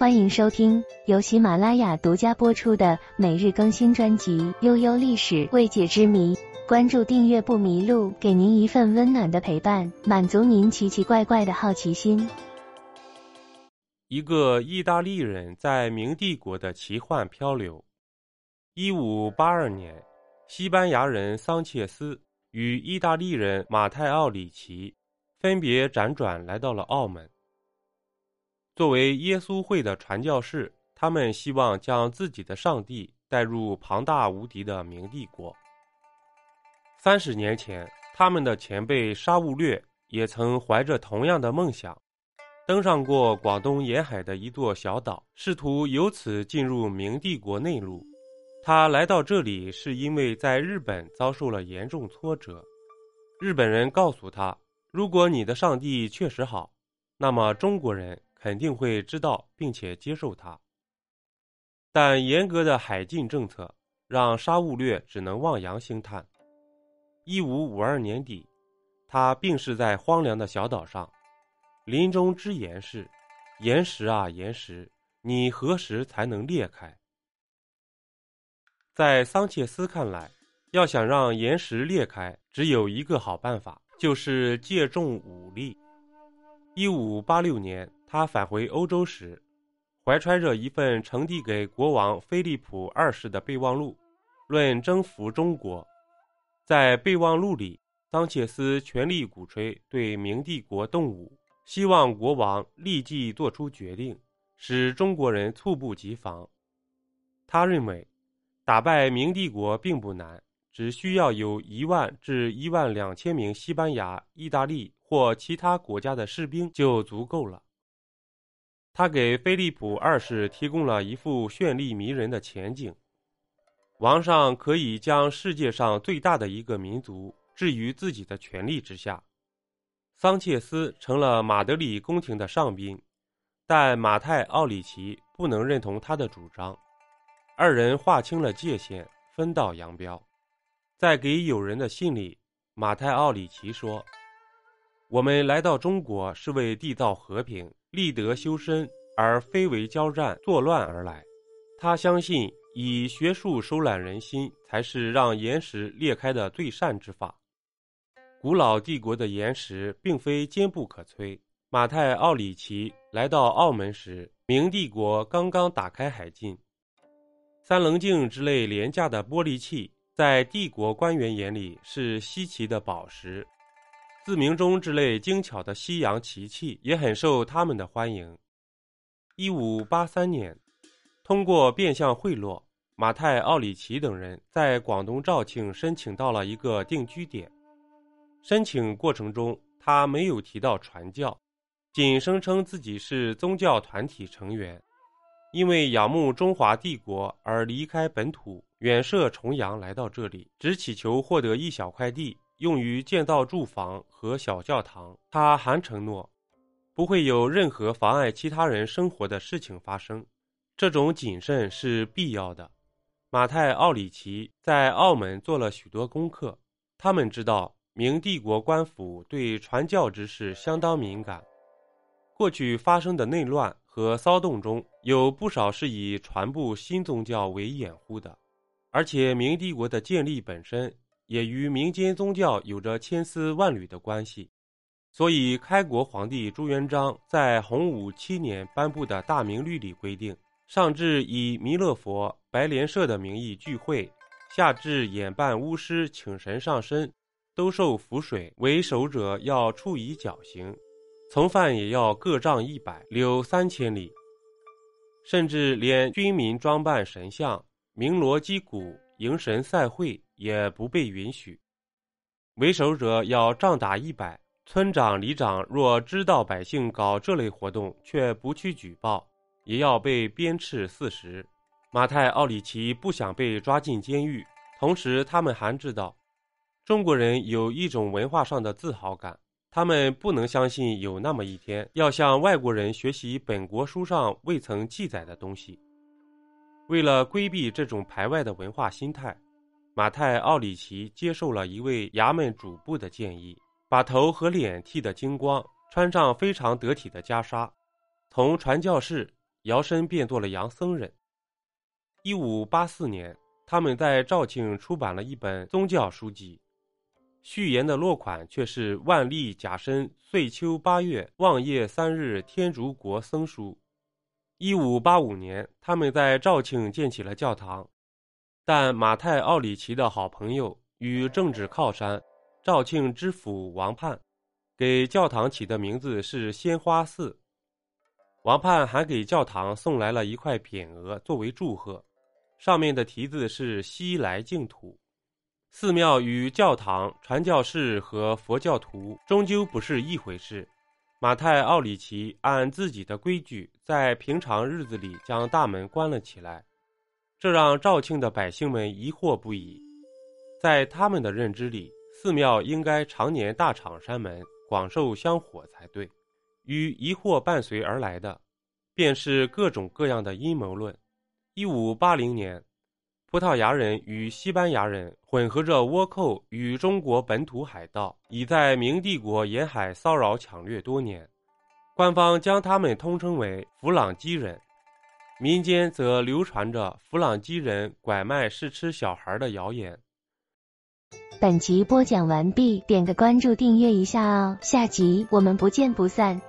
欢迎收听由喜马拉雅独家播出的每日更新专辑《悠悠历史未解之谜》。关注订阅不迷路，给您一份温暖的陪伴，满足您奇奇怪怪的好奇心。一个意大利人在明帝国的奇幻漂流。一五八二年，西班牙人桑切斯与意大利人马泰奥里奇分别辗转来到了澳门。作为耶稣会的传教士，他们希望将自己的上帝带入庞大无敌的明帝国。三十年前，他们的前辈沙勿略也曾怀着同样的梦想，登上过广东沿海的一座小岛，试图由此进入明帝国内陆。他来到这里是因为在日本遭受了严重挫折。日本人告诉他：“如果你的上帝确实好，那么中国人。”肯定会知道并且接受他，但严格的海禁政策让沙勿略只能望洋兴叹。一五五二年底，他病逝在荒凉的小岛上，临终之言是：“岩石啊岩石，你何时才能裂开？”在桑切斯看来，要想让岩石裂开，只有一个好办法，就是借重武力。一五八六年。他返回欧洲时，怀揣着一份呈递给国王菲利普二世的备忘录，论征服中国。在备忘录里，桑切斯全力鼓吹对明帝国动武，希望国王立即做出决定，使中国人猝不及防。他认为，打败明帝国并不难，只需要有一万至一万两千名西班牙、意大利或其他国家的士兵就足够了。他给菲利普二世提供了一幅绚丽迷人的前景：王上可以将世界上最大的一个民族置于自己的权力之下。桑切斯成了马德里宫廷的上宾，但马泰奥里奇不能认同他的主张。二人划清了界限，分道扬镳。在给友人的信里，马泰奥里奇说：“我们来到中国是为缔造和平。”立德修身，而非为交战作乱而来。他相信以学术收揽人心，才是让岩石裂开的最善之法。古老帝国的岩石并非坚不可摧。马泰奥里奇来到澳门时，明帝国刚刚打开海禁。三棱镜之类廉价的玻璃器，在帝国官员眼里是稀奇的宝石。自鸣钟之类精巧的西洋奇器也很受他们的欢迎。一五八三年，通过变相贿赂，马泰奥里奇等人在广东肇庆申请到了一个定居点。申请过程中，他没有提到传教，仅声称自己是宗教团体成员，因为仰慕中华帝国而离开本土，远涉重洋来到这里，只祈求获得一小块地。用于建造住房和小教堂。他还承诺，不会有任何妨碍其他人生活的事情发生。这种谨慎是必要的。马泰奥里奇在澳门做了许多功课，他们知道明帝国官府对传教之事相当敏感。过去发生的内乱和骚动中有不少是以传播新宗教为掩护的，而且明帝国的建立本身。也与民间宗教有着千丝万缕的关系，所以开国皇帝朱元璋在洪武七年颁布的大明律里规定：上至以弥勒佛、白莲社的名义聚会，下至演扮巫师请神上身，都受符水，为首者要处以绞刑，从犯也要各杖一百，流三千里。甚至连军民装扮神像、鸣锣击鼓、迎神赛会。也不被允许。为首者要杖打一百，村长、里长若知道百姓搞这类活动却不去举报，也要被鞭笞四十。马泰奥里奇不想被抓进监狱，同时他们还知道，中国人有一种文化上的自豪感，他们不能相信有那么一天要向外国人学习本国书上未曾记载的东西。为了规避这种排外的文化心态。马泰奥里奇接受了一位衙门主簿的建议，把头和脸剃得精光，穿上非常得体的袈裟，从传教士摇身变做了洋僧人。一五八四年，他们在肇庆出版了一本宗教书籍，序言的落款却是“万历甲申岁秋八月望夜三日天竺国僧书”。一五八五年，他们在肇庆建起了教堂，但马太·奥里奇的好朋友与政治靠山肇庆知府王盼。给教堂起的名字是鲜花寺。王盼还给教堂送来了一块匾额作为祝贺，上面的题字是“西来净土”。寺庙与教堂、传教士和佛教徒终究不是一回事。马太·奥里奇按自己的规矩，在平常日子里将大门关了起来，这让肇庆的百姓们疑惑不已。在他们的认知里，寺庙应该常年大敞山门。广受香火才对，与疑惑伴随而来的，便是各种各样的阴谋论。一五八零年，葡萄牙人与西班牙人混合着倭寇与中国本土海盗，已在明帝国沿海骚扰抢掠多年，官方将他们通称为弗朗基人，民间则流传着弗朗基人拐卖试吃小孩的谣言。本集播讲完毕，点个关注，订阅一下哦，下集我们不见不散。